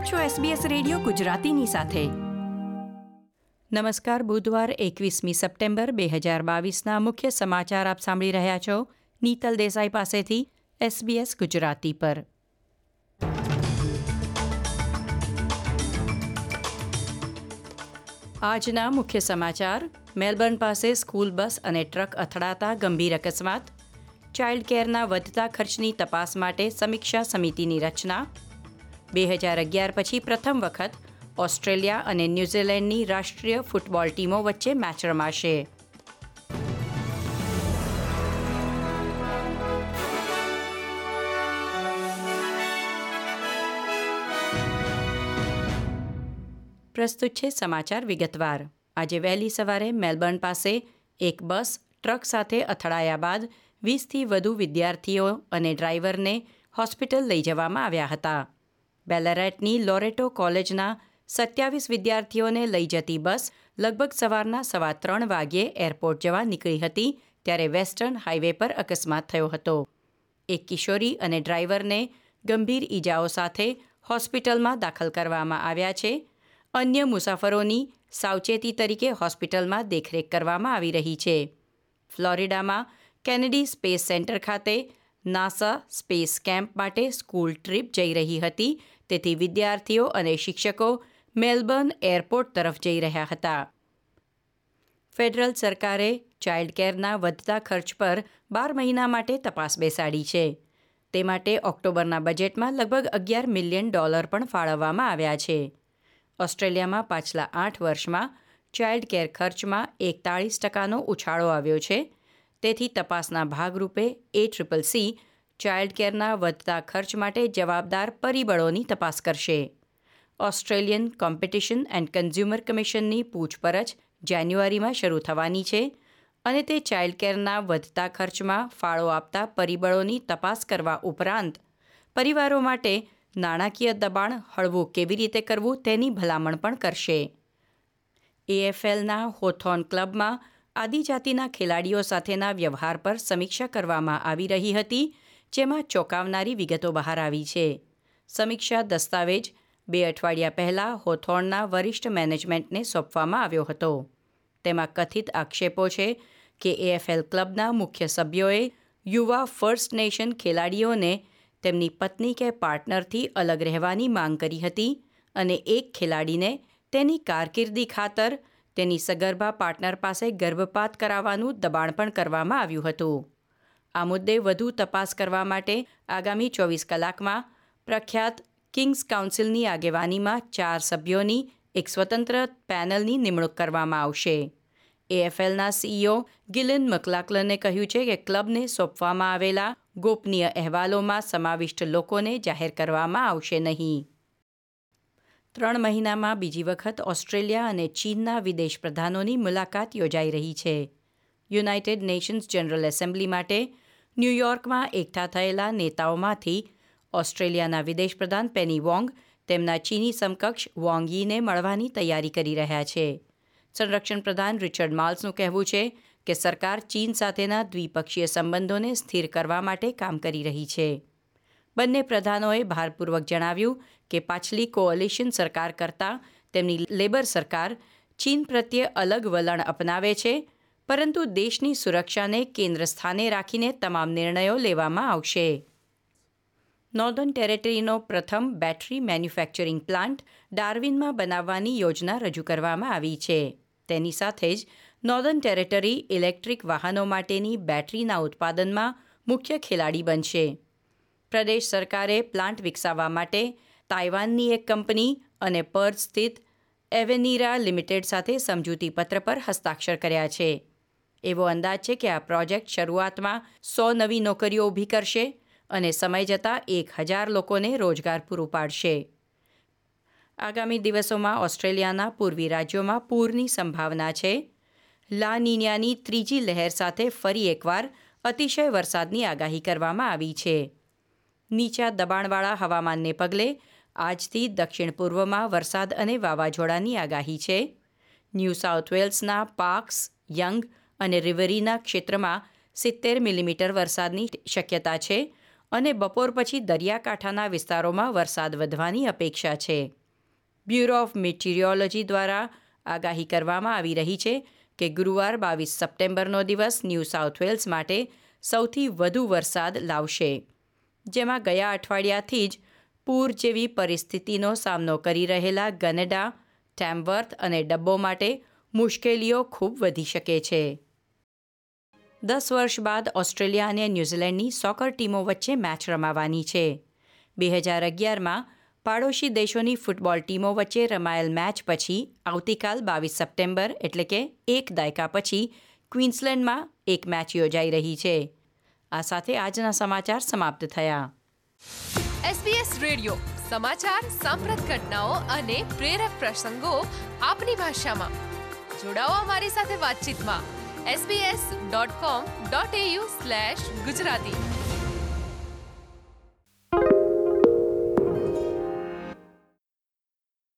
આપ છો SBS radio ગુજરાતીની સાથે. નમસ્કાર, બુધવાર એકવીસમી સપ્ટેમ્બર બે હજાર બાવીસના મુખ્ય સમાચાર આપ સાંભળી રહ્યા છો નીતલ દેસાઈ પાસેથી SBS ગુજરાતી પર. આજના મુખ્ય સમાચાર, મેલબર્ન પાસે સ્કૂલ બસ અને ટ્રક અથડાતા ગંભીર અકસ્માત, ચાઇલ્ડ કેરના વધતા ખર્ચની તપાસ માટે સમીક્ષા સમિતિની રચના બે હજાર અગિયાર પછી પ્રથમ વખત ઓસ્ટ્રેલિયા અને ન્યૂઝીલેન્ડની રાષ્ટ્રીય ફૂટબોલ ટીમો વચ્ચે મેચ રમાશે. પ્રસ્તુત છે સમાચાર વિગતવાર. આજે વહેલી સવારે મેલબર્ન પાસે એક બસ ટ્રક સાથે અથડાયા બાદ વીસથી વધુ વિદ્યાર્થીઓ અને ડ્રાઈવરને હોસ્પિટલ લઈ જવામાં આવ્યા હતા. બેલેરેટની લોરેટો કોલેજના સત્યાવીસ વિદ્યાર્થીઓને લઈ જતી બસ લગભગ સવારના સવા ત્રણ વાગ્યે એરપોર્ટ જવા નીકળી હતી, ત્યારે વેસ્ટર્ન હાઈવે પર અકસ્માત થયો હતો. એક કિશોરી અને ડ્રાઈવરને ગંભીર ઈજાઓ સાથે હોસ્પિટલમાં દાખલ કરવામાં આવ્યા છે. અન્ય મુસાફરોની સાવચેતી તરીકે હોસ્પિટલમાં દેખરેખ કરવામાં આવી રહી છે. ફ્લોરિડામાં કેનેડી સ્પેસ સેન્ટર ખાતે નાસા સ્પેસ કેમ્પ માટે સ્કૂલ ટ્રીપ જઈ રહી હતી. તેથી વિદ્યાર્થીઓ અને શિક્ષકો મેલબર્ન એરપોર્ટ તરફ જઈ રહ્યા હતા. ફેડરલ સરકારે ચાઇલ્ડ કેરના વધતા ખર્ચ પર બાર મહિના માટે તપાસ બેસાડી છે. તે માટે ઓક્ટોબરના બજેટમાં લગભગ અગિયાર મિલિયન ડોલર પણ ફાળવવામાં આવ્યા છે. ઓસ્ટ્રેલિયામાં પાછલા આઠ વર્ષમાં ચાઇલ્ડ કેર ખર્ચમાં એકતાળીસ ટકાનો ઉછાળો આવ્યો છે. તેથી તપાસના ભાગરૂપે એ ટ્રિપલ સી ચાઇલ્ડ કેરના વધતા ખર્ચ માટે જવાબદાર પરિબળોની તપાસ કરશે. ઓસ્ટ્રેલિયન કોમ્પિટિશન એન્ડ કન્ઝ્યુમર કમિશનની પૂછપરછ જાન્યુઆરીમાં શરૂ થવાની છે અને તે ચાઇલ્ડ કેરના વધતા ખર્ચમાં ફાળો આપતા પરિબળોની તપાસ કરવા ઉપરાંત પરિવારો માટે નાણાકીય દબાણ હળવું કેવી રીતે કરવું તેની ભલામણ પણ કરશે. એએફએલના હોથોન ક્લબમાં આદિજાતિના ખેલાડીઓ સાથેના વ્યવહાર પર સમીક્ષા કરવામાં આવી રહી હતી, જેમાં ચોંકાવનારી વિગતો બહાર આવી છે. સમીક્ષા દસ્તાવેજ બે અઠવાડિયા પહેલાં હોથોર્નના વરિષ્ઠ મેનેજમેન્ટને સોંપવામાં આવ્યો હતો. તેમાં કથિત આક્ષેપો છે કે એએફએલ ક્લબના મુખ્ય સભ્યોએ યુવા ફર્સ્ટ નેશન ખેલાડીઓને તેમની પત્ની કે પાર્ટનરથી અલગ રહેવાની માંગ કરી હતી અને એક ખેલાડીને તેની કારકિર્દી ખાતર તેની સગર્ભા પાર્ટનર પાસે ગર્ભપાત કરાવવાનું દબાણ પણ કરવામાં આવ્યું હતું. આ મુદ્દે વધુ તપાસ કરવા માટે આગામી ચોવીસ કલાકમાં પ્રખ્યાત કિંગ્સ કાઉન્સિલની આગેવાનીમાં ચાર સભ્યોની એક સ્વતંત્ર પેનલની નિમણૂક કરવામાં આવશે. એએફએલના સીઈઓ ગિલિન મકલાકલને કહ્યું છે કે ક્લબને સોંપવામાં આવેલા ગોપનીય અહેવાલોમાં સમાવિષ્ટ લોકોને જાહેર કરવામાં આવશે નહીં. ત્રણ મહિનામાં બીજી વખત ઓસ્ટ્રેલિયા અને ચીનના વિદેશ પ્રધાનોની મુલાકાત યોજાઈ રહી છે. યુનાઇટેડ નેશન્સ જનરલ એસેમ્બલી માટે ન્યૂયોર્કમાં એકઠા થયેલા નેતાઓમાંથી ઓસ્ટ્રેલિયાના વિદેશ પ્રધાન પેની વોંગ તેમના ચીની સમકક્ષ વોંગ યીને મળવાની તૈયારી કરી રહ્યા છે. સંરક્ષણ પ્રધાન રિચર્ડ માલ્સનું કહેવું છે કે સરકાર ચીન સાથેના દ્વિપક્ષીય સંબંધોને સ્થિર કરવા માટે કામ કરી રહી છે. બંને પ્રધાનોએ ભારપૂર્વક જણાવ્યું કે પાછલી કોઅલિશન સરકાર કરતાં તેમની લેબર સરકાર ચીન પ્રત્યે અલગ વલણ અપનાવે છે, પરંતુ દેશની સુરક્ષાને કેન્દ્ર સ્થાને રાખીને તમામ નિર્ણયો લેવામાં આવશે. નોર્ધન ટેરેટરીનો પ્રથમ બેટરી મેન્યુફેક્ચરિંગ પ્લાન્ટ ડાર્વિનમાં બનાવવાની યોજના રજૂ કરવામાં આવી છે. તેની સાથે જ નોર્ધન ટેરેટરી ઇલેક્ટ્રિક વાહનો માટેની બેટરીના ઉત્પાદનમાં મુખ્ય ખેલાડી બનશે. પ્રદેશ સરકારે પ્લાન્ટ વિકસાવવા માટે તાઇવાનની એક કંપની અને પર્થ સ્થિત એવેનીરા લિમિટેડ સાથે સમજૂતી પત્ર પર હસ્તાક્ષર કર્યા છે. એવો અંદાજ છે કે આ પ્રોજેક્ટ શરૂઆતમાં સો નવી નોકરીઓ ઊભી કરશે અને સમય જતાં એક હજાર લોકોને રોજગાર પૂરું પાડશે. આગામી દિવસોમાં ઓસ્ટ્રેલિયાના પૂર્વી રાજ્યોમાં પૂરની સંભાવના છે. લા નીનિયાની ત્રીજી લહેર સાથે ફરી એકવાર અતિશય વરસાદની આગાહી કરવામાં આવી છે. નીચા દબાણવાળા હવામાનને પગલે આજથી દક્ષિણ પૂર્વમાં વરસાદ અને વાવાઝોડાની આગાહી છે. ન્યૂ સાઉથ વેલ્સના પાર્ક્સ યંગ અને રિવરીના ક્ષેત્રમાં સિત્તેર મિલીમીટર વરસાદની શક્યતા છે અને બપોર પછી દરિયાકાંઠાના વિસ્તારોમાં વરસાદ વધવાની અપેક્ષા છે. બ્યુરો ઓફ મિટિરિયોલોજી દ્વારા આગાહી કરવામાં આવી રહી છે કે ગુરુવાર બાવીસ સપ્ટેમ્બરનો દિવસ ન્યૂ સાઉથ વેલ્સ માટે સૌથી વધુ વરસાદ લાવશે. જેમાં ગયા અઠવાડિયાથી જ પૂર જેવી પરિસ્થિતિનો સામનો કરી રહેલા ગનેડા ટેમ્બર્થ અને ડબ્બો માટે મુશ્કેલીઓ ખૂબ વધી શકે છે. દસ વર્ષ બાદ ઓસ્ટ્રેલિયા અને ન્યૂઝીલેન્ડની સોકર ટીમો વચ્ચે મેચ રમાવાની છે. બે હજાર અગિયારમાં પાડોશી દેશોની ફૂટબોલ ટીમો વચ્ચે રમાયેલ મેચ પછી આવતીકાલ બાવીસ સપ્ટેમ્બર એટલે કે એક દાયકા પછી ક્વીન્સલેન્ડમાં એક મેચ યોજાઈ રહી છે. આ સાથે આજના સમાચાર સમાપ્ત થયા. SBS રેડિયો, સમાચાર, સાંપ્રત ઘટનાઓ અને પ્રેરક પ્રસંગો આપની ભાષામાં. જોડાઓ અમારી સાથે વાતચીતમાં. sbs.com.au ગુજરાતી.